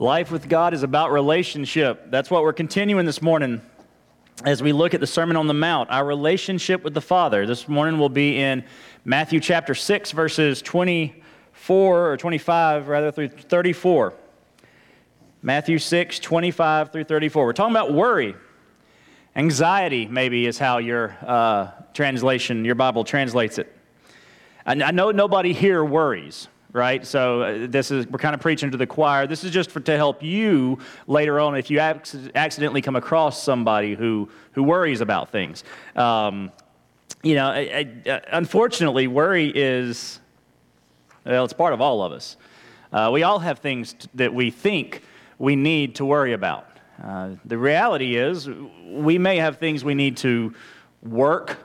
Life with God is about relationship. That's what we're continuing this morning as we look at the Sermon on the Mount, our relationship with the Father. This morning will be in Matthew chapter 6, verses 24 or 25, rather, through 34. Matthew 6, 25 through 34. We're talking about worry. Anxiety, maybe, is how your uh, translation, your Bible translates it. I, I know nobody here worries right? So uh, this is we're kind of preaching to the choir. This is just for, to help you later on if you ac- accidentally come across somebody who who worries about things. Um, you know, I, I, unfortunately, worry is well, it's part of all of us. Uh, we all have things t- that we think we need to worry about. Uh, the reality is, we may have things we need to work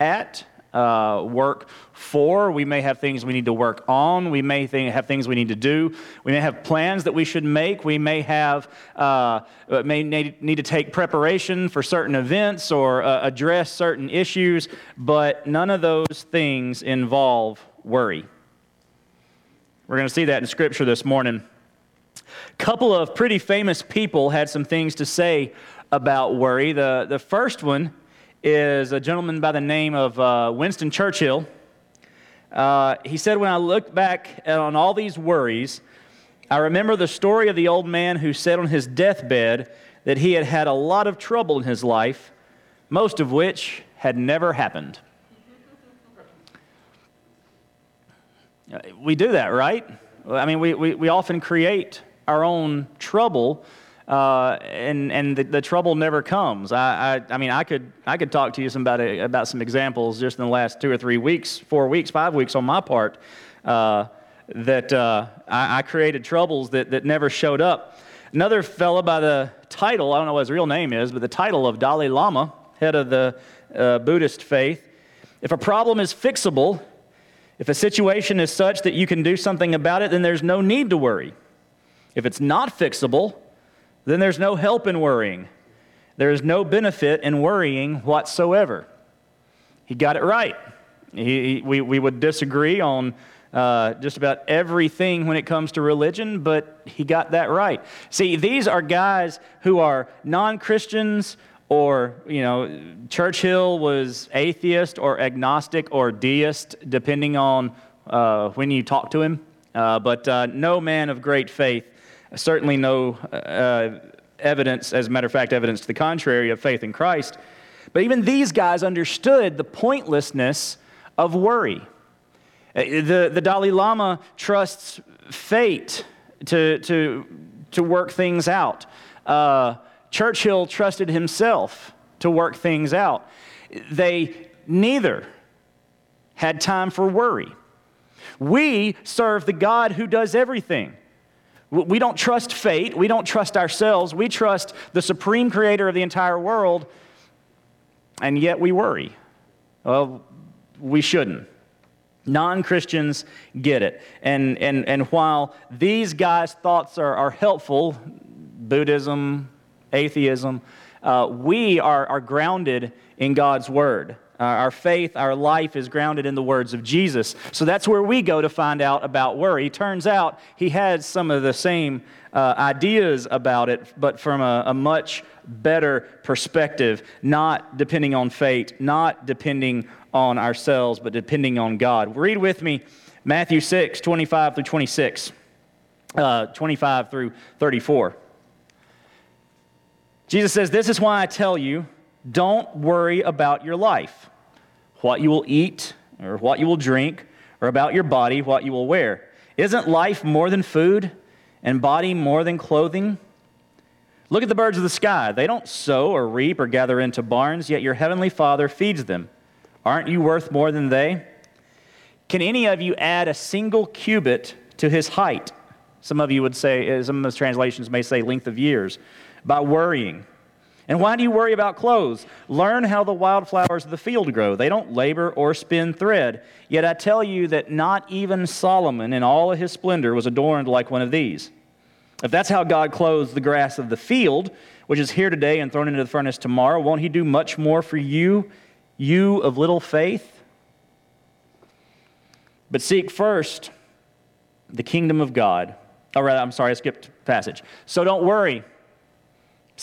at uh, work for. We may have things we need to work on. We may think, have things we need to do. We may have plans that we should make. We may have uh, may need, need, to take preparation for certain events or uh, address certain issues. But none of those things involve worry. We're going to see that in Scripture this morning. A couple of pretty famous people had some things to say about worry. The, the first one is a gentleman by the name of uh, Winston Churchill. Uh, he said, When I look back on all these worries, I remember the story of the old man who said on his deathbed that he had had a lot of trouble in his life, most of which had never happened. We do that, right? I mean, we, we, we often create our own trouble uh, and and the, the, trouble never comes. I, I, I, mean, I could I could talk to you some about a, about some examples just in the last two or three weeks, four weeks, five weeks on my part uh, that uh, I, I, created troubles that that never showed up. Another fellow by the title I don't know what his real name is, but the title of Dalai Lama, head of the uh, Buddhist faith. If a problem is fixable, if a situation is such that you can do something about it, then there's no need to worry. If it's not fixable, then there's no help in worrying. There is no benefit in worrying whatsoever. He got it right. He, we, we would disagree on uh, just about everything when it comes to religion, but he got that right. See, these are guys who are non Christians, or, you know, Churchill was atheist or agnostic or deist, depending on uh, when you talk to him. Uh, but uh, no man of great faith certainly no uh, evidence, as a matter of fact, evidence to the contrary of faith in Christ. But even these guys understood the pointlessness of worry. Uh, the, the Dalai Lama trusts fate to, to, to work things out. Uh, Churchill trusted himself to work things out. They neither had time for worry. We serve the God who does everything. We don't trust fate. We don't trust ourselves. We trust the supreme creator of the entire world, and yet we worry. Well, we shouldn't. Non Christians get it. And, and, and while these guys' thoughts are, are helpful, Buddhism, atheism, uh, we are, are grounded in God's Word. Uh, our faith, our life is grounded in the words of Jesus. So that's where we go to find out about worry. Turns out he had some of the same uh, ideas about it, but from a, a much better perspective, not depending on fate, not depending on ourselves, but depending on God. Read with me Matthew 6, 25 through 26, uh, 25 through 34. Jesus says, This is why I tell you don't worry about your life, what you will eat or what you will drink, or about your body, what you will wear. Isn't life more than food and body more than clothing? Look at the birds of the sky. They don't sow or reap or gather into barns, yet your heavenly Father feeds them. Aren't you worth more than they? Can any of you add a single cubit to his height? Some of you would say, eh, some of the translations may say length of years, by worrying. And why do you worry about clothes? Learn how the wildflowers of the field grow. They don't labor or spin thread. Yet I tell you that not even Solomon in all of his splendor was adorned like one of these. If that's how God clothes the grass of the field, which is here today and thrown into the furnace tomorrow, won't he do much more for you, you of little faith? But seek first the kingdom of God oh, Or rather, I'm sorry, I skipped passage. So don't worry,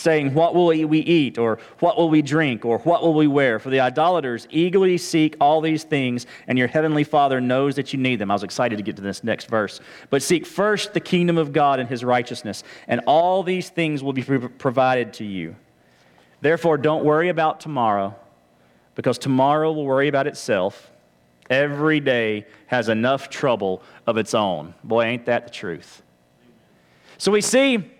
saying, What will we eat? Or what will we drink? Or what will we wear? For the idolaters eagerly seek all these things, and your heavenly Father knows that you need them. I was excited to get to this next verse. But seek first the kingdom of God and his righteousness, and all these things will be provided to you. Therefore, don't worry about tomorrow, because tomorrow will worry about itself. Every day has enough trouble of its own. Boy, ain't that the truth. So we see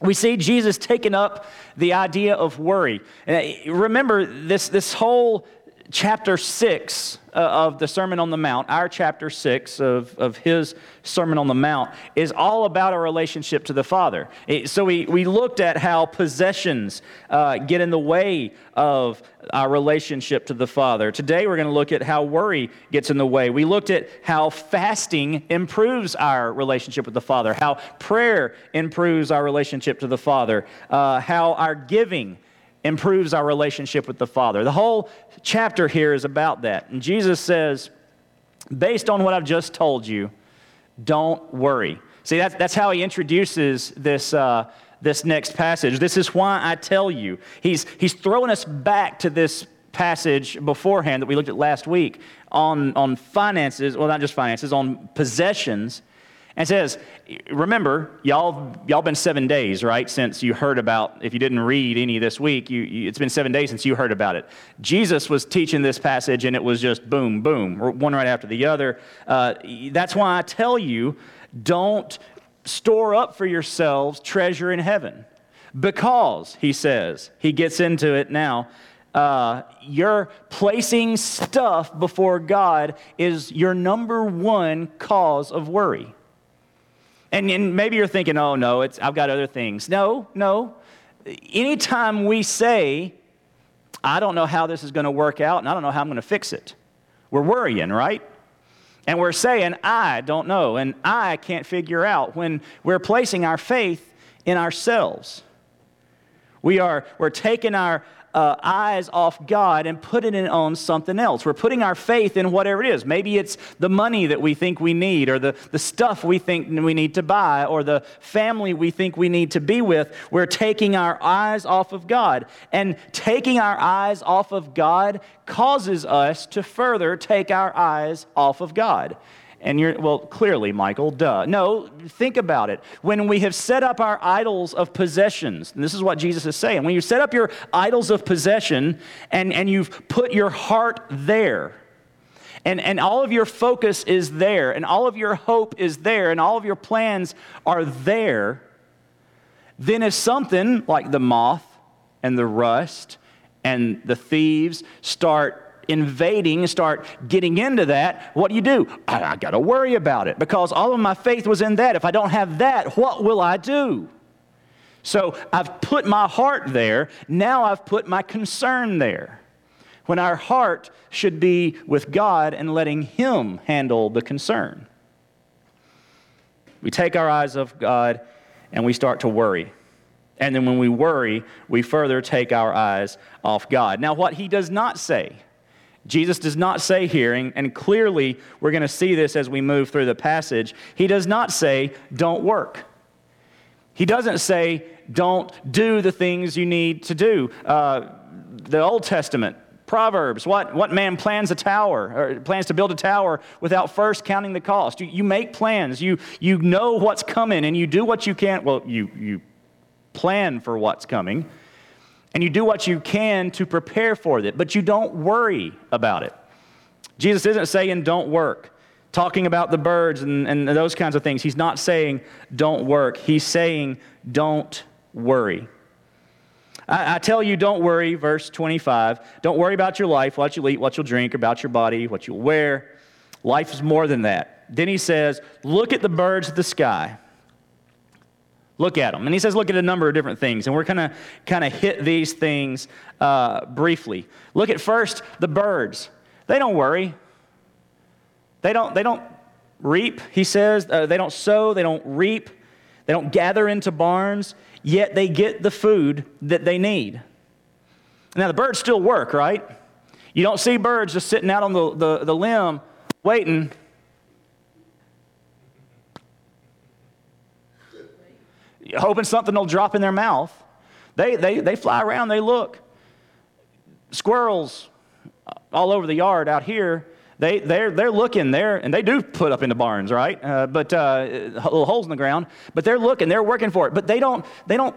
we see Jesus taking up the idea of worry. Uh, remember, this, this whole chapter 6 uh, of the Sermon on the Mount, our chapter 6 of, of his Sermon on the Mount, is all about our relationship to the Father. So we, we looked at how possessions uh, get in the way of our relationship to the Father. Today we're going to look at how worry gets in the way. We looked at how fasting improves our relationship with the Father, how prayer improves our relationship to the Father, uh, how our giving improves our relationship with the Father. The whole chapter here is about that. And Jesus says, based on what I've just told you, don't worry. See, that's, that's how he introduces this, uh, this next passage. This is why I tell you. He's, he's throwing us back to this passage beforehand that we looked at last week on, on finances, well, not just finances, on possessions and says, remember, y'all, y'all been seven days, right, since you heard about, if you didn't read any this week, you, you, it's been seven days since you heard about it. Jesus was teaching this passage, and it was just boom, boom, one right after the other. Uh, that's why I tell you, don't store up for yourselves treasure in heaven. Because, he says, he gets into it now, uh, you're placing stuff before God is your number one cause of worry. And, and maybe you're thinking, oh, no, it's, I've got other things. No, no. Anytime we say, I don't know how this is going to work out and I don't know how I'm going to fix it, we're worrying, right? And we're saying, I don't know and I can't figure out when we're placing our faith in ourselves. We are, we're taking our, uh, eyes off God and putting it on something else. We're putting our faith in whatever it is. Maybe it's the money that we think we need, or the, the stuff we think we need to buy, or the family we think we need to be with. We're taking our eyes off of God. And taking our eyes off of God causes us to further take our eyes off of God. And you're, well, clearly, Michael, duh. No, think about it. When we have set up our idols of possessions, and this is what Jesus is saying, when you set up your idols of possession and, and you've put your heart there, and, and all of your focus is there, and all of your hope is there, and all of your plans are there, then if something like the moth and the rust and the thieves start invading, and start getting into that, what do you do? I, I got to worry about it because all of my faith was in that. If I don't have that, what will I do? So I've put my heart there. Now I've put my concern there. When our heart should be with God and letting Him handle the concern. We take our eyes off God and we start to worry. And then when we worry, we further take our eyes off God. Now, what He does not say Jesus does not say here, and, clearly we're going to see this as we move through the passage, he does not say, don't work. He doesn't say, don't do the things you need to do. Uh, the Old Testament, Proverbs, what, what man plans a tower, or plans to build a tower without first counting the cost? You, you make plans, you, you know what's coming, and you do what you can. Well, you, you plan for what's coming and you do what you can to prepare for it, but you don't worry about it. Jesus isn't saying don't work, talking about the birds and, and those kinds of things. He's not saying don't work, he's saying don't worry. I, I tell you, don't worry, verse 25. Don't worry about your life, what you'll eat, what you'll drink, about your body, what you'll wear. Life is more than that. Then he says, Look at the birds of the sky. Look at them. And he says, look at a number of different things. And we're going to kind of hit these things uh, briefly. Look at first the birds. They don't worry. They don't, they don't reap, he says. Uh, they don't sow. They don't reap. They don't gather into barns, yet they get the food that they need. Now, the birds still work, right? You don't see birds just sitting out on the, the, the limb waiting hoping something will drop in their mouth. They, they, they fly around, they look. Squirrels all over the yard out here, they, they're, they're looking there, and they do put up in the barns, right? Uh, but uh, little holes in the ground. But they're looking, they're working for it. But they don't, they don't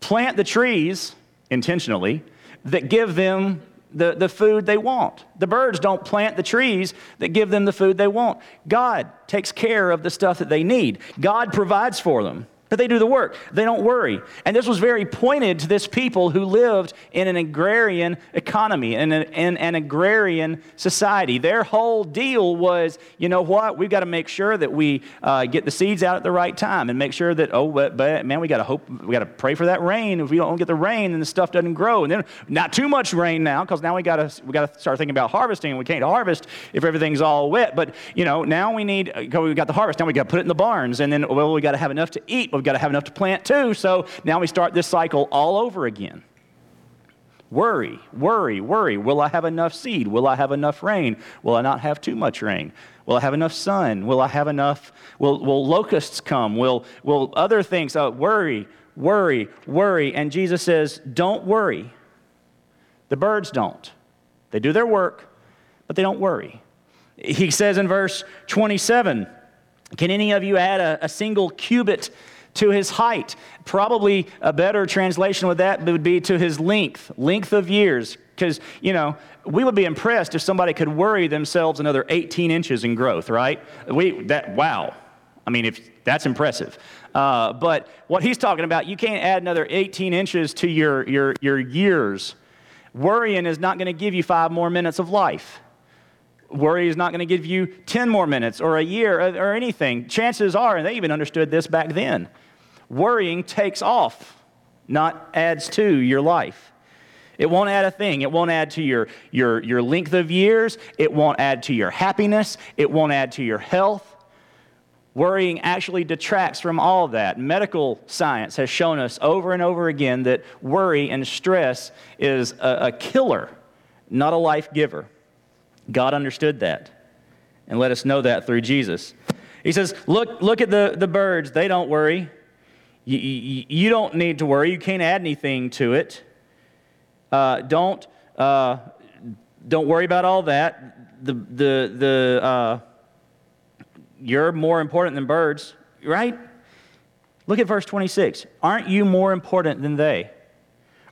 plant the trees intentionally that give them the, the food they want. The birds don't plant the trees that give them the food they want. God takes care of the stuff that they need, God provides for them they do the work. They don't worry. And this was very pointed to this people who lived in an agrarian economy, in, in an agrarian society. Their whole deal was, you know what, we've got to make sure that we uh, get the seeds out at the right time and make sure that, oh, but, but man, we got to hope, we got to pray for that rain. If we don't get the rain, then the stuff doesn't grow. And then not too much rain now, because now we got to we got to start thinking about harvesting, and we can't harvest if everything's all wet. But you know, now we need, we got the harvest. Now we got to put it in the barns, and then well, we got to have enough to eat. We've got to have enough to plant too. So now we start this cycle all over again. Worry, worry, worry. Will I have enough seed? Will I have enough rain? Will I not have too much rain? Will I have enough sun? Will I have enough? Will, will locusts come? Will, will other things? Uh, worry, worry, worry. And Jesus says, don't worry. The birds don't. They do their work, but they don't worry. He says in verse 27, Can any of you add a, a single cubit to his height. Probably a better translation with that would be to his length, length of years. Because, you know, we would be impressed if somebody could worry themselves another 18 inches in growth, right? We, that, wow. I mean, if that's impressive. Uh, but what he's talking about, you can't add another 18 inches to your, your, your years. Worrying is not going to give you five more minutes of life. Worry is not going to give you 10 more minutes or a year or, or anything. Chances are, and they even understood this back then, worrying takes off, not adds to your life. It won't add a thing. It won't add to your, your, your length of years. It won't add to your happiness. It won't add to your health. Worrying actually detracts from all that. Medical science has shown us over and over again that worry and stress is a, a killer, not a life giver. God understood that and let us know that through Jesus. He says, Look, look at the, the birds. They don't worry. You, you, you, don't need to worry. You can't add anything to it. Uh, don't, uh, don't worry about all that. The, the, the, uh, you're more important than birds, right? Look at verse 26. Aren't you more important than they?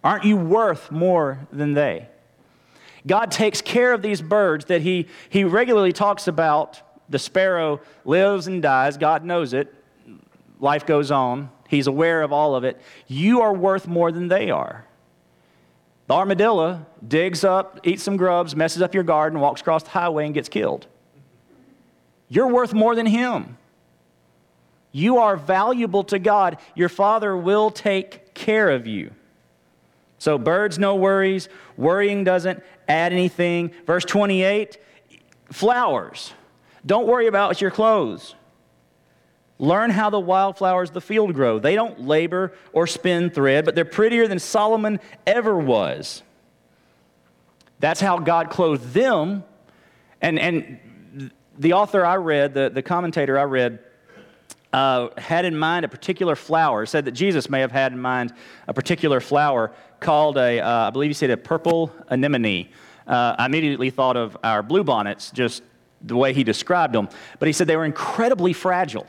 Aren't you worth more than they? God takes care of these birds that he, he regularly talks about. The sparrow lives and dies. God knows it. Life goes on. He's aware of all of it. You are worth more than they are. The armadillo digs up, eats some grubs, messes up your garden, walks across the highway, and gets killed. You're worth more than him. You are valuable to God. Your Father will take care of you. So, birds, no worries. Worrying doesn't add anything. Verse 28 flowers. Don't worry about your clothes. Learn how the wildflowers of the field grow. They don't labor or spin thread, but they're prettier than Solomon ever was. That's how God clothed them. And, and the author I read, the, the commentator I read, uh, had in mind a particular flower, said that Jesus may have had in mind a particular flower called a, uh, I believe he said a purple anemone. Uh, I immediately thought of our bluebonnets, just the way he described them. But he said they were incredibly fragile.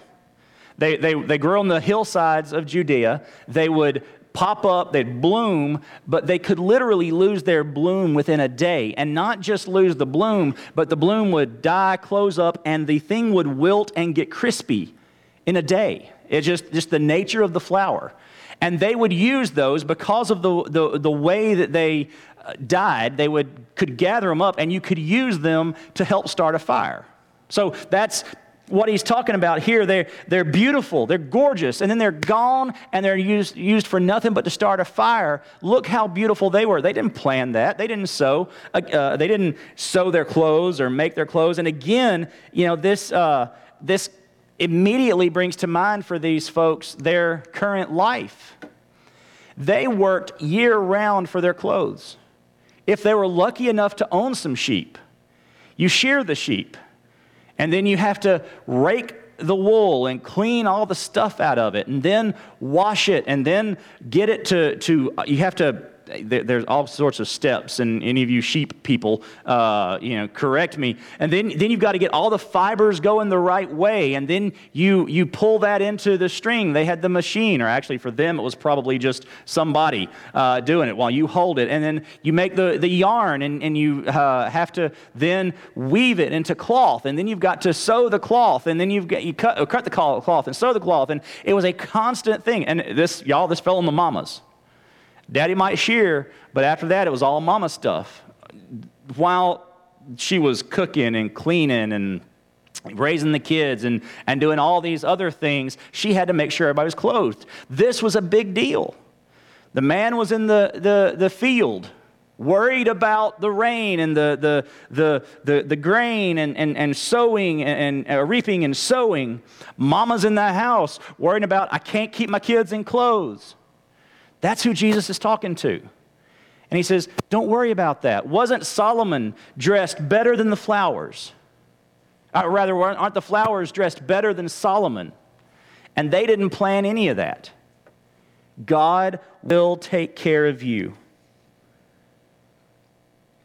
They, they, they grew on the hillsides of Judea. They would pop up, they'd bloom, but they could literally lose their bloom within a day. And not just lose the bloom, but the bloom would die, close up, and the thing would wilt and get crispy in a day. It's just, just the nature of the flower. And they would use those because of the, the, the way that they uh, died, they would, could gather them up and you could use them to help start a fire. So that's what he's talking about here. They're, they're beautiful, they're gorgeous, and then they're gone and they're used, used for nothing but to start a fire. Look how beautiful they were. They didn't plan that. They didn't sew. Uh, uh, they didn't sew their clothes or make their clothes. And again, you know, this, uh, this immediately brings to mind for these folks their current life. They worked year round for their clothes. If they were lucky enough to own some sheep, you shear the sheep and then you have to rake the wool and clean all the stuff out of it and then wash it and then get it to, to you have to there's all sorts of steps, and any of you sheep people, uh, you know, correct me. And then, then you've got to get all the fibers going the right way, and then you you pull that into the string. They had the machine, or actually for them it was probably just somebody uh, doing it while you hold it, and then you make the the yarn, and and you uh, have to then weave it into cloth, and then you've got to sew the cloth, and then you've got you cut cut the cloth and sew the cloth, and it was a constant thing. And this y'all, this fell on the mamas. Daddy might shear, but after that, it was all mama stuff. While she was cooking and cleaning and raising the kids and, and doing all these other things, she had to make sure everybody was clothed. This was a big deal. The man was in the, the, the field, worried about the rain and the, the, the, the, the grain and, and, and sowing and, and uh, reaping and sowing. Mama's in the house, worrying about, I can't keep my kids in clothes. That's who Jesus is talking to. And he says, Don't worry about that. Wasn't Solomon dressed better than the flowers? Or uh, rather, aren't the flowers dressed better than Solomon? And they didn't plan any of that. God will take care of you.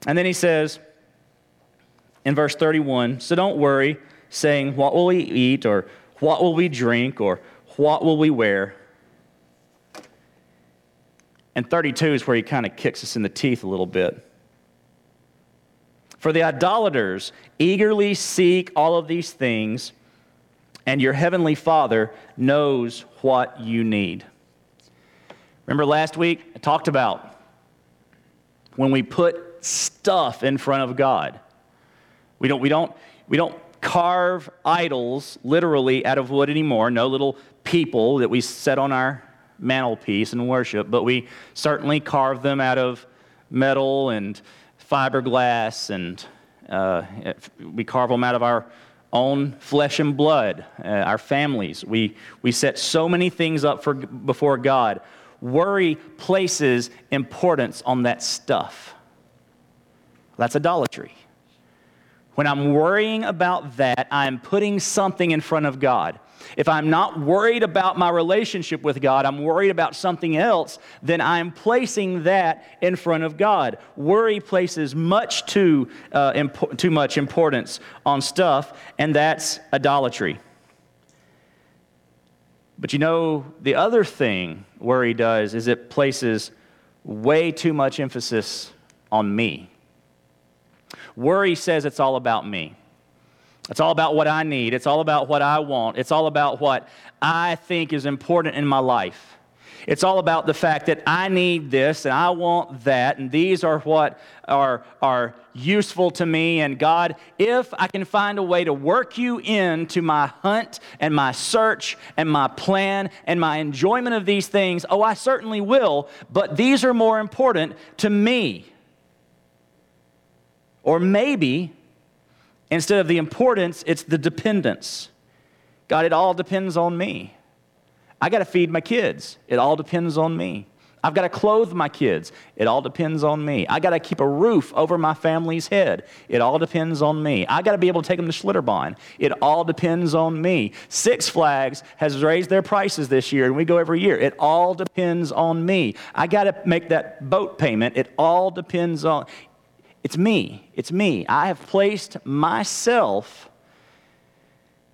And then he says in verse 31 So don't worry, saying, What will we eat, or what will we drink, or what will we wear? And 32 is where he kind of kicks us in the teeth a little bit. For the idolaters eagerly seek all of these things, and your heavenly Father knows what you need. Remember last week, I talked about when we put stuff in front of God. We don't, we don't, we don't carve idols literally out of wood anymore, no little people that we set on our mantelpiece and worship, but we certainly carve them out of metal and fiberglass, and uh, we carve them out of our own flesh and blood, uh, our families. We, we set so many things up for, before God. Worry places importance on that stuff. That's idolatry. When I'm worrying about that, I'm putting something in front of God. If I'm not worried about my relationship with God, I'm worried about something else, then I'm placing that in front of God. Worry places much too, uh, too much importance on stuff, and that's idolatry. But you know, the other thing worry does is it places way too much emphasis on me. Worry says it's all about me. It's all about what I need. It's all about what I want. It's all about what I think is important in my life. It's all about the fact that I need this and I want that, and these are what are, are useful to me. And God, if I can find a way to work you into my hunt and my search and my plan and my enjoyment of these things, oh, I certainly will, but these are more important to me. Or maybe Instead of the importance, it's the dependence. God, it all depends on me. I got to feed my kids. It all depends on me. I've got to clothe my kids. It all depends on me. I got to keep a roof over my family's head. It all depends on me. I got to be able to take them to Schlitterbahn. It all depends on me. Six Flags has raised their prices this year, and we go every year. It all depends on me. I got to make that boat payment. It all depends on. It's me. It's me. I have placed myself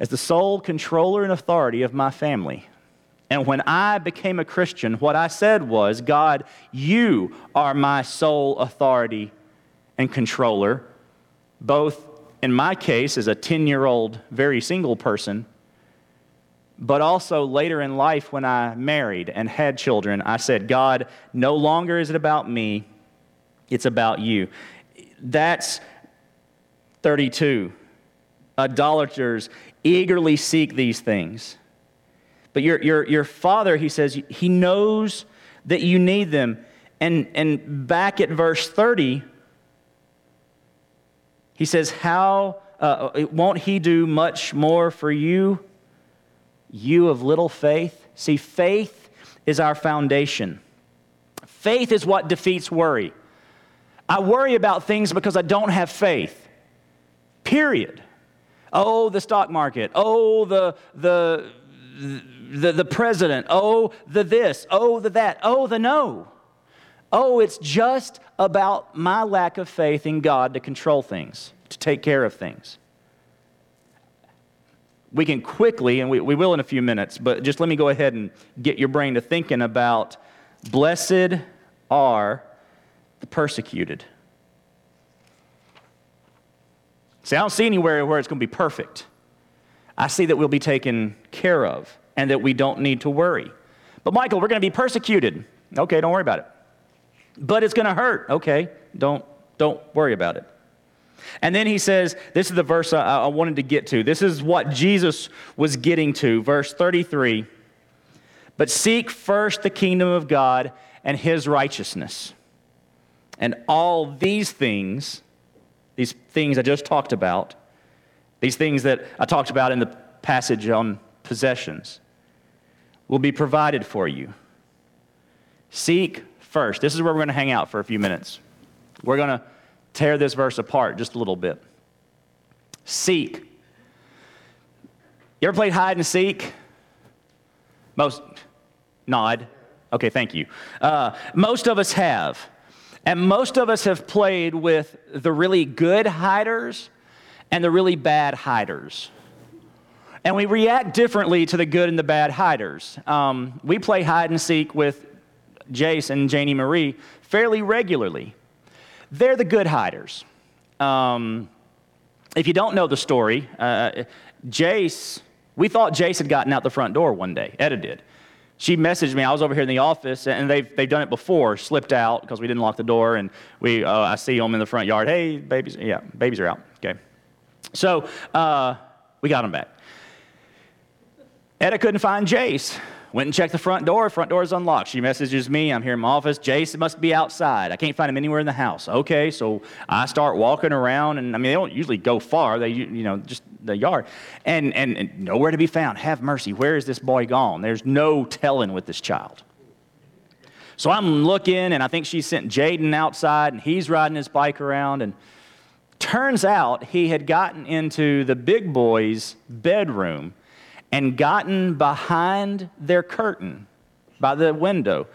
as the sole controller and authority of my family. And when I became a Christian, what I said was, God, you are my sole authority and controller, both in my case as a 10 year old, very single person, but also later in life when I married and had children. I said, God, no longer is it about me, it's about you. That's 32. Idolaters eagerly seek these things. But your, your, your father, he says, he knows that you need them. And, and back at verse 30, he says, How uh, won't he do much more for you, you of little faith? See, faith is our foundation. Faith is what defeats worry. I worry about things because I don't have faith. Period. Oh, the stock market. Oh, the, the, the, the president. Oh, the this. Oh, the that. Oh, the no. Oh, it's just about my lack of faith in God to control things, to take care of things. We can quickly, and we, we will in a few minutes, but just let me go ahead and get your brain to thinking about blessed are the persecuted. See, I don't see anywhere where it's going to be perfect. I see that we'll be taken care of and that we don't need to worry. But, Michael, we're going to be persecuted. Okay, don't worry about it. But it's going to hurt. Okay, don't, don't worry about it. And then he says, This is the verse I, I wanted to get to. This is what Jesus was getting to. Verse 33 But seek first the kingdom of God and his righteousness. And all these things these things I just talked about, these things that I talked about in the passage on possessions, will be provided for you. Seek first. This is where we're going to hang out for a few minutes. We're going to tear this verse apart just a little bit. Seek. You ever played hide and seek? Most nod. Okay, thank you. Uh, most of us have. And most of us have played with the really good hiders and the really bad hiders. And we react differently to the good and the bad hiders. Um, we play hide and seek with Jace and Janie Marie fairly regularly. They're the good hiders. Um, if you don't know the story, uh, Jace, we thought Jace had gotten out the front door one day. Etta did she messaged me. I was over here in the office, and they've, they've done it before, slipped out because we didn't lock the door, and we, uh, I see them in the front yard. Hey, babies, yeah, babies are out. Okay. So uh, we got them back. Etta couldn't find Jace. Went and checked the front door. Front door is unlocked. She messages me. I'm here in my office. Jason must be outside. I can't find him anywhere in the house. Okay, so I start walking around, and I mean they don't usually go far. They you know just the yard, and and, and nowhere to be found. Have mercy. Where is this boy gone? There's no telling with this child. So I'm looking, and I think she sent Jaden outside, and he's riding his bike around, and turns out he had gotten into the big boy's bedroom and gotten behind their curtain by the window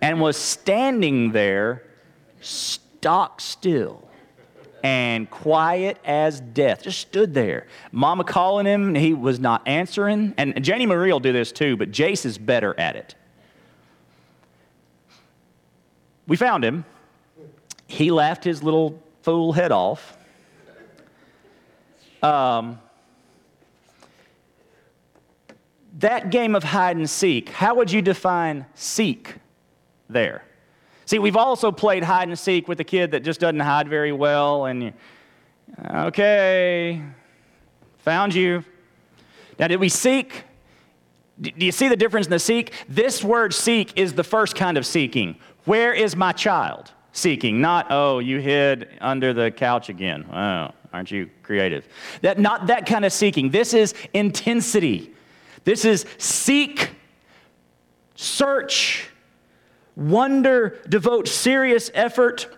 and was standing there stock still and quiet as death. Just stood there. Mama calling him, and he was not answering. And Jenny Marie will do this too, but Jace is better at it. We found him. He laughed his little fool head off. Um, that game of hide and seek, how would you define seek there? See, we've also played hide and seek with a kid that just doesn't hide very well, and you, okay, found you. Now, did we seek? Do you see the difference in the seek? This word seek is the first kind of seeking. Where is my child? Seeking, not, oh, you hid under the couch again. Oh, aren't you creative? That, not that kind of seeking. This is intensity. This is seek, search, wonder, devote serious effort.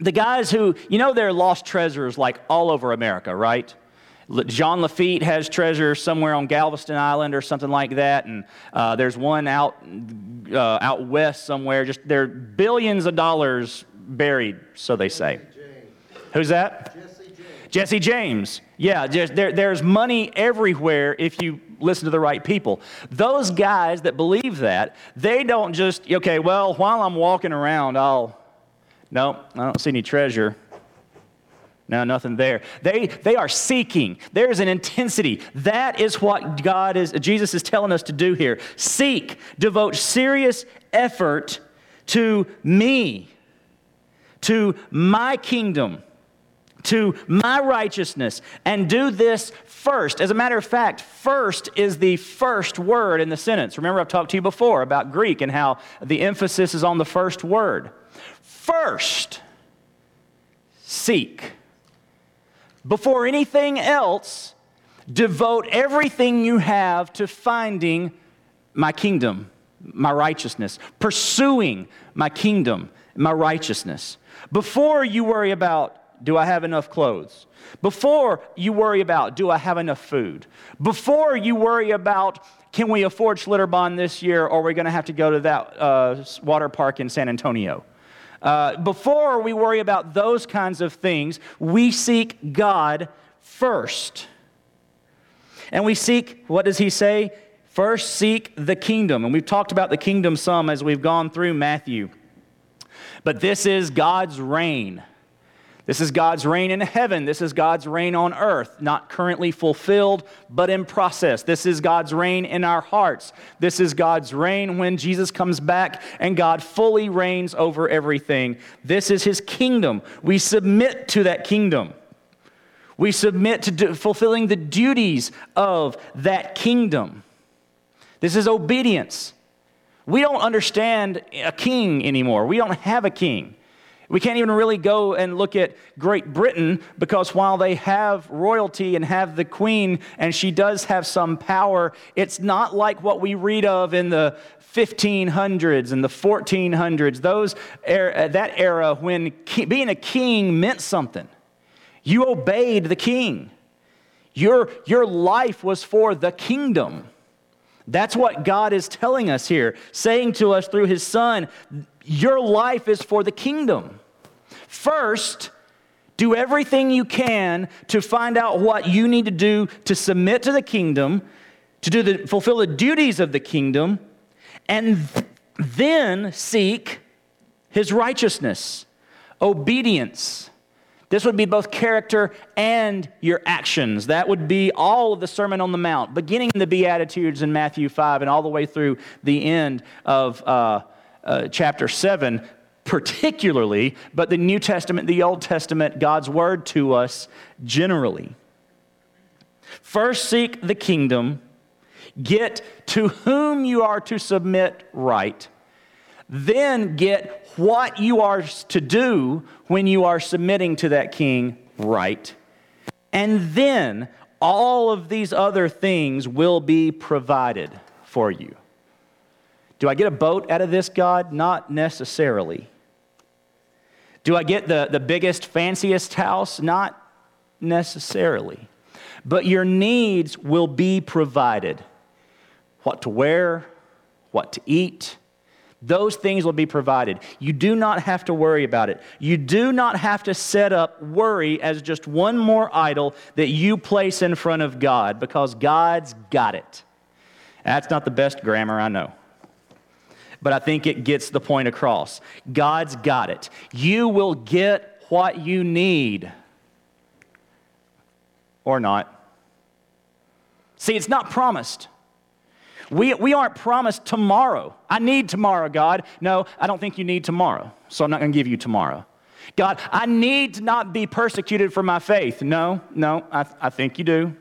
The guys who, you know, they're lost treasures like all over America, right? John Lafitte has treasure somewhere on Galveston Island or something like that, and uh, there's one out uh, out west somewhere. Just there are billions of dollars buried, so they say. Who's that? Jesse James. Jesse James. Yeah, there, there's money everywhere if you listen to the right people. Those guys that believe that, they don't just, okay, well, while I'm walking around, I'll, no, I don't see any treasure. No, nothing there. They, they are seeking. There's an intensity. That is what God is, Jesus is telling us to do here. Seek, devote serious effort to me, to my kingdom to my righteousness and do this first. As a matter of fact, first is the first word in the sentence. Remember, I've talked to you before about Greek and how the emphasis is on the first word. First, seek. Before anything else, devote everything you have to finding my kingdom, my righteousness, pursuing my kingdom, my righteousness. Before you worry about do I have enough clothes? Before you worry about, do I have enough food? Before you worry about, can we afford Schlitterbahn this year or are we going to have to go to that uh, water park in San Antonio? Uh, before we worry about those kinds of things, we seek God first. And we seek, what does he say? First, seek the kingdom. And we've talked about the kingdom some as we've gone through Matthew. But this is God's reign. This is God's reign in heaven. This is God's reign on earth, not currently fulfilled, but in process. This is God's reign in our hearts. This is God's reign when Jesus comes back and God fully reigns over everything. This is his kingdom. We submit to that kingdom. We submit to do, fulfilling the duties of that kingdom. This is obedience. We don't understand a king anymore. We don't have a king. We can't even really go and look at Great Britain because while they have royalty and have the queen, and she does have some power, it's not like what we read of in the 1500s and the 1400s, those er, that era when being a king meant something. You obeyed the king. Your, your life was for the kingdom. That's what God is telling us here, saying to us through his son, your life is for the kingdom. First, do everything you can to find out what you need to do to submit to the kingdom, to do the, fulfill the duties of the kingdom, and then seek his righteousness, obedience. This would be both character and your actions. That would be all of the Sermon on the Mount, beginning in the Beatitudes in Matthew 5 and all the way through the end of uh, uh, chapter 7, particularly, but the New Testament, the Old Testament, God's word to us generally. First, seek the kingdom, get to whom you are to submit right, then get what you are to do when you are submitting to that king right, and then all of these other things will be provided for you. Do I get a boat out of this, God? Not necessarily. Do I get the, the biggest, fanciest house? Not necessarily. But your needs will be provided what to wear, what to eat. Those things will be provided. You do not have to worry about it. You do not have to set up worry as just one more idol that you place in front of God because God's got it. That's not the best grammar I know but I think it gets the point across. God's got it. You will get what you need or not. See, it's not promised. We, we aren't promised tomorrow. I need tomorrow, God. No, I don't think you need tomorrow, so I'm not going to give you tomorrow. God, I need to not be persecuted for my faith. No, no, I, I think you do.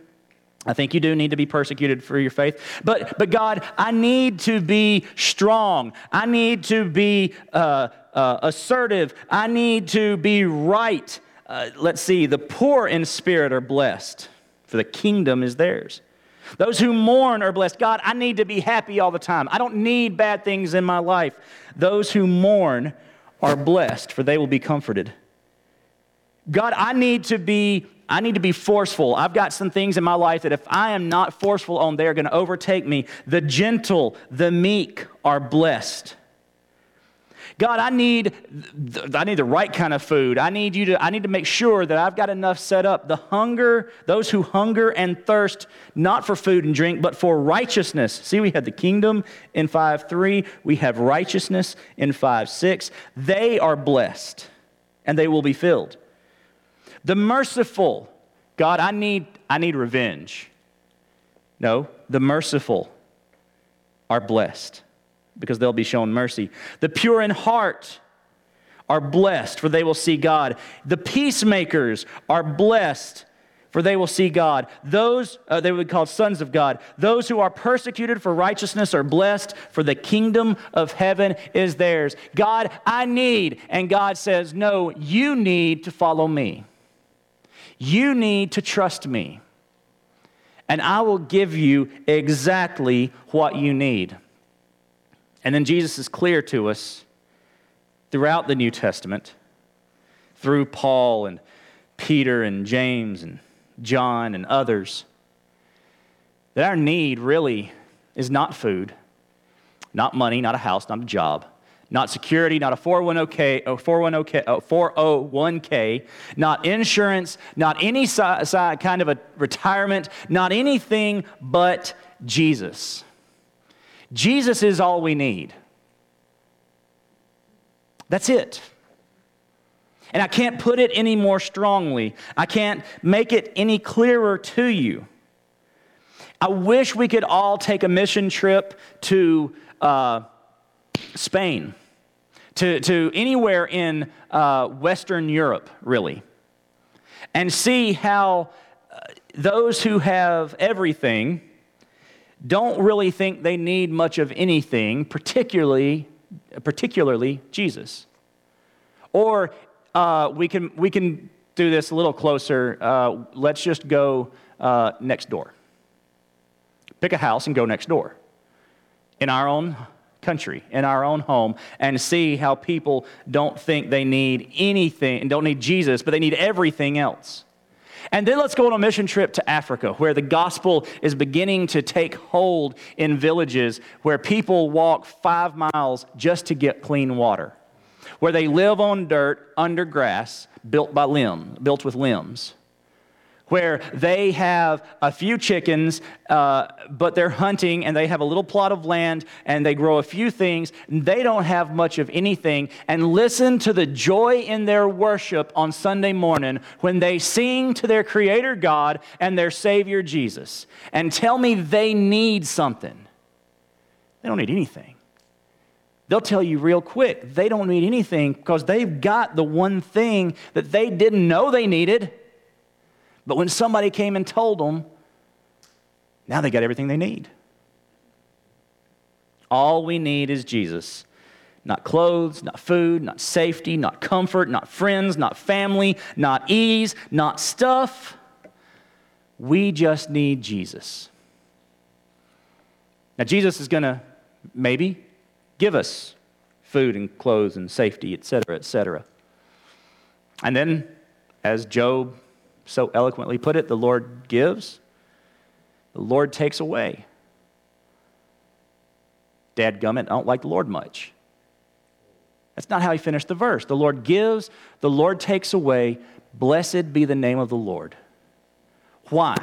I think you do need to be persecuted for your faith. But, but God, I need to be strong. I need to be uh, uh, assertive. I need to be right. Uh, let's see, the poor in spirit are blessed, for the kingdom is theirs. Those who mourn are blessed. God, I need to be happy all the time. I don't need bad things in my life. Those who mourn are blessed, for they will be comforted. God, I need to be I need to be forceful. I've got some things in my life that if I am not forceful on, they're going to overtake me. The gentle, the meek are blessed. God, I need, I need the right kind of food. I need you to, I need to make sure that I've got enough set up. The hunger, those who hunger and thirst, not for food and drink, but for righteousness. See, we had the kingdom in 5 3. We have righteousness in 5 6. They are blessed and they will be filled. The merciful, God, I need, I need revenge. No, the merciful are blessed because they'll be shown mercy. The pure in heart are blessed, for they will see God. The peacemakers are blessed, for they will see God. Those uh, they would call sons of God. Those who are persecuted for righteousness are blessed, for the kingdom of heaven is theirs. God, I need. And God says, No, you need to follow me. You need to trust me, and I will give you exactly what you need. And then Jesus is clear to us throughout the New Testament, through Paul and Peter and James and John and others that our need really is not food, not money, not a house, not a job, not security, not a 401k, 401k, 401k, not insurance, not any kind of a retirement, not anything but Jesus. Jesus is all we need. That's it. And I can't put it any more strongly. I can't make it any clearer to you. I wish we could all take a mission trip to uh, Spain, to, to anywhere in uh, Western Europe, really, and see how uh, those who have everything don't really think they need much of anything, particularly, particularly Jesus. Or uh, we, can, we can do this a little closer. Uh, let's just go uh, next door. Pick a house and go next door in our own country, in our own home, and see how people don't think they need anything and don't need Jesus, but they need everything else. And then let's go on a mission trip to Africa, where the gospel is beginning to take hold in villages where people walk five miles just to get clean water where they live on dirt under grass built by limb, built with limbs. Where they have a few chickens, uh, but they're hunting and they have a little plot of land and they grow a few things. They don't have much of anything. And listen to the joy in their worship on Sunday morning when they sing to their Creator God and their Savior Jesus. And tell me they need something. They don't need anything. They'll tell you real quick they don't need anything because they've got the one thing that they didn't know they needed. But when somebody came and told them, now they got everything they need. All we need is Jesus. Not clothes, not food, not safety, not comfort, not friends, not family, not ease, not stuff. We just need Jesus. Now, Jesus is going to maybe give us food and clothes and safety, etc., etc. And then, as Job so eloquently put it, the Lord gives, the Lord takes away. Dad Gummit, I don't like the Lord much. That's not how he finished the verse. The Lord gives, the Lord takes away. Blessed be the name of the Lord. Why?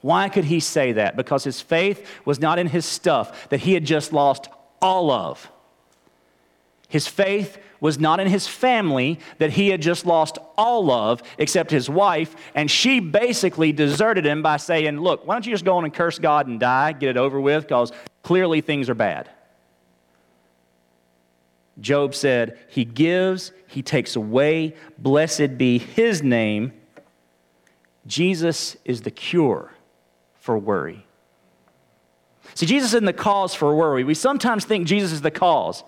Why could he say that? Because his faith was not in his stuff that he had just lost all of. His faith was not in his family that he had just lost all of except his wife, and she basically deserted him by saying, Look, why don't you just go on and curse God and die, get it over with, because clearly things are bad. Job said, He gives, He takes away, blessed be His name. Jesus is the cure for worry. See, Jesus isn't the cause for worry. We sometimes think Jesus is the cause.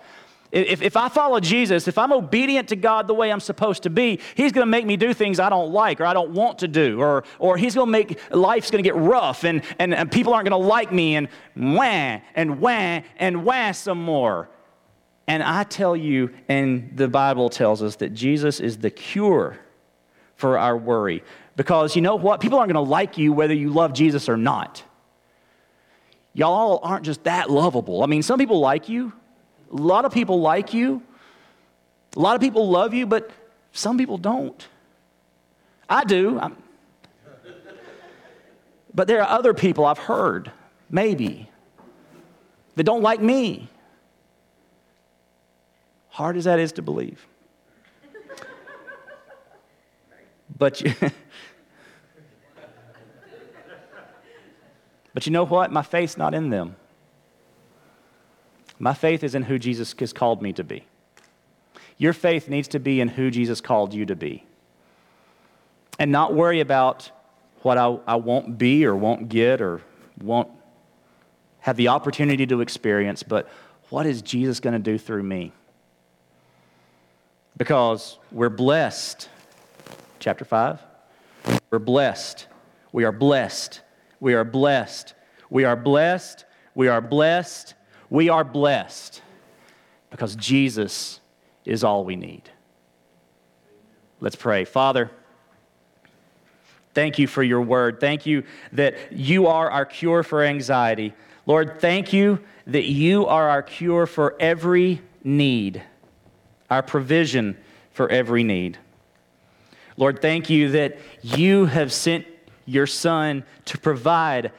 If, if I follow Jesus, if I'm obedient to God the way I'm supposed to be, He's going to make me do things I don't like or I don't want to do, or, or He's going to make life's going to get rough and, and, and people aren't going to like me, and wah, and wah, and wah some more. And I tell you, and the Bible tells us that Jesus is the cure for our worry. Because you know what? People aren't going to like you whether you love Jesus or not. Y'all aren't just that lovable. I mean, some people like you, a lot of people like you, a lot of people love you, but some people don't. I do. I'm, but there are other people I've heard, maybe, that don't like me. Hard as that is to believe. But you, but you know what? My faith's not in them. My faith is in who Jesus has called me to be. Your faith needs to be in who Jesus called you to be. And not worry about what I, I won't be or won't get or won't have the opportunity to experience, but what is Jesus going to do through me? Because we're blessed. Chapter 5. We're blessed. We are blessed. We are blessed. We are blessed. We are blessed. We are blessed because Jesus is all we need. Let's pray. Father, Thank you for your word. Thank you that you are our cure for anxiety. Lord, thank you that you are our cure for every need, our provision for every need. Lord, thank you that you have sent your Son to provide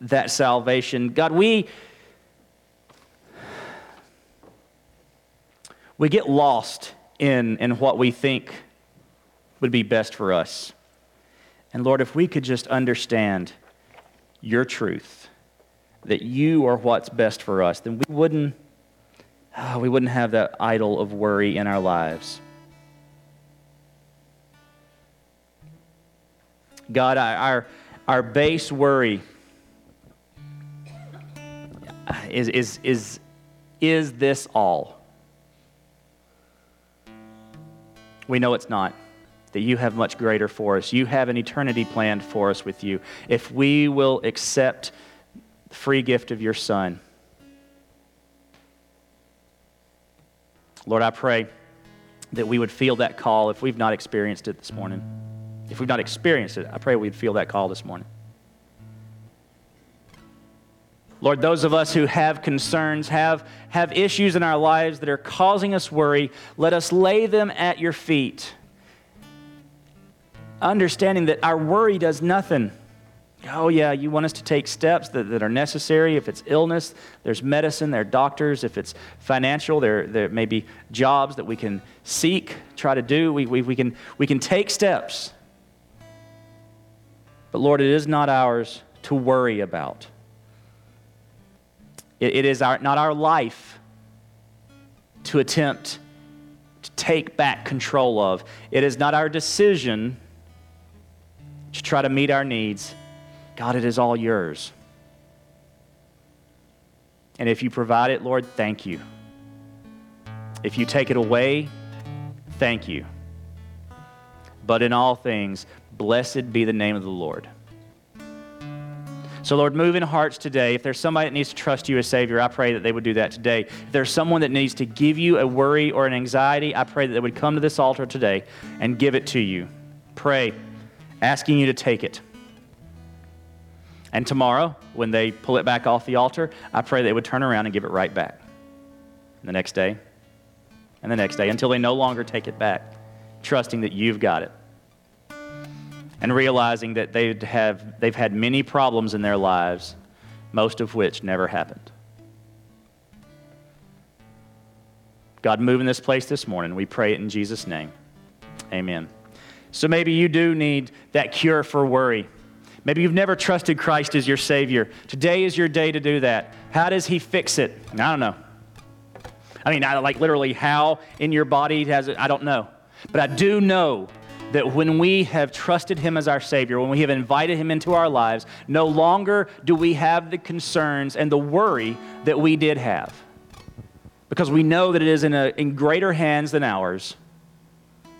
that salvation. God, we. We get lost in, in what we think would be best for us. And Lord, if we could just understand your truth, that you are what's best for us, then we wouldn't, oh, we wouldn't have that idol of worry in our lives. God, our, our base worry is, is, is, is this all? We know it's not. That you have much greater for us. You have an eternity planned for us with you. If we will accept the free gift of your Son, Lord, I pray that we would feel that call if we've not experienced it this morning. If we've not experienced it, I pray we'd feel that call this morning. Lord, those of us who have concerns, have, have issues in our lives that are causing us worry, let us lay them at your feet. Understanding that our worry does nothing. Oh, yeah, you want us to take steps that, that are necessary. If it's illness, there's medicine, there are doctors. If it's financial, there, there may be jobs that we can seek, try to do. We, we, we, can, we can take steps. But Lord, it is not ours to worry about. It, it is our, not our life to attempt to take back control of. It is not our decision to try to meet our needs. God, it is all yours. And if you provide it, Lord, thank you. If you take it away, thank you. But in all things, blessed be the name of the Lord. So, Lord, move in hearts today. If there's somebody that needs to trust you as Savior, I pray that they would do that today. If there's someone that needs to give you a worry or an anxiety, I pray that they would come to this altar today and give it to you. Pray, asking you to take it. And tomorrow, when they pull it back off the altar, I pray they would turn around and give it right back. And the next day, and the next day, until they no longer take it back, trusting that you've got it and realizing that they'd have, they've had many problems in their lives, most of which never happened. God, move in this place this morning. We pray it in Jesus' name. Amen. So maybe you do need that cure for worry. Maybe you've never trusted Christ as your Savior. Today is your day to do that. How does He fix it? I don't know. I mean, I, like literally how in your body has it, I don't know. But I do know that when we have trusted Him as our Savior, when we have invited Him into our lives, no longer do we have the concerns and the worry that we did have. Because we know that it is in, a, in greater hands than ours.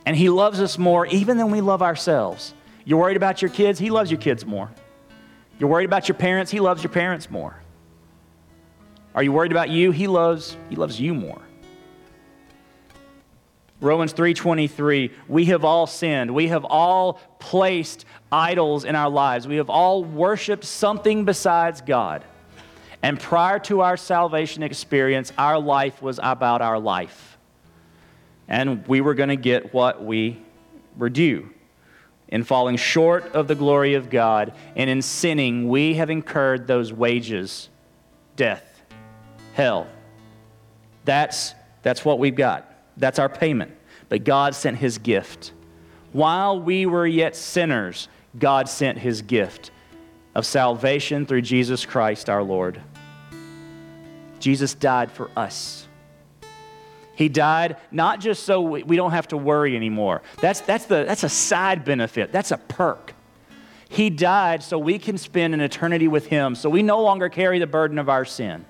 And He loves us more even than we love ourselves. You're worried about your kids, He loves your kids more. You're worried about your parents, He loves your parents more. Are you worried about you? He loves, he loves you more. Romans 3:23 We have all sinned. We have all placed idols in our lives. We have all worshiped something besides God. And prior to our salvation experience, our life was about our life. And we were going to get what we were due. In falling short of the glory of God and in sinning, we have incurred those wages death, hell. That's, that's what we've got. That's our payment. But God sent his gift. While we were yet sinners, God sent his gift of salvation through Jesus Christ our Lord. Jesus died for us. He died not just so we don't have to worry anymore. That's, that's, the, that's a side benefit, that's a perk. He died so we can spend an eternity with Him, so we no longer carry the burden of our sin.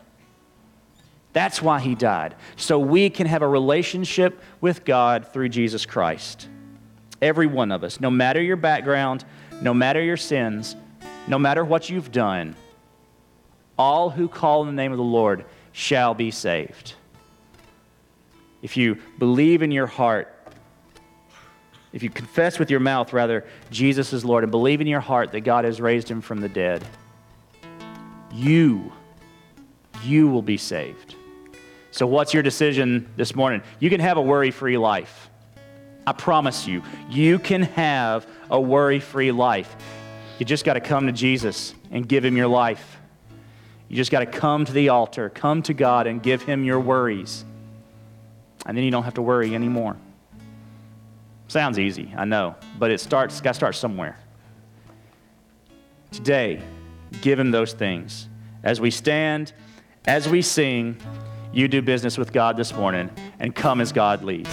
That's why he died, so we can have a relationship with God through Jesus Christ. Every one of us, no matter your background, no matter your sins, no matter what you've done, all who call in the name of the Lord shall be saved. If you believe in your heart if you confess with your mouth, rather, Jesus is Lord, and believe in your heart that God has raised him from the dead, you, you will be saved. So, what's your decision this morning? You can have a worry free life. I promise you, you can have a worry free life. You just got to come to Jesus and give him your life. You just got to come to the altar, come to God, and give him your worries. And then you don't have to worry anymore. Sounds easy, I know, but it starts, got to start somewhere. Today, give him those things. As we stand, as we sing, you do business with God this morning and come as God leads.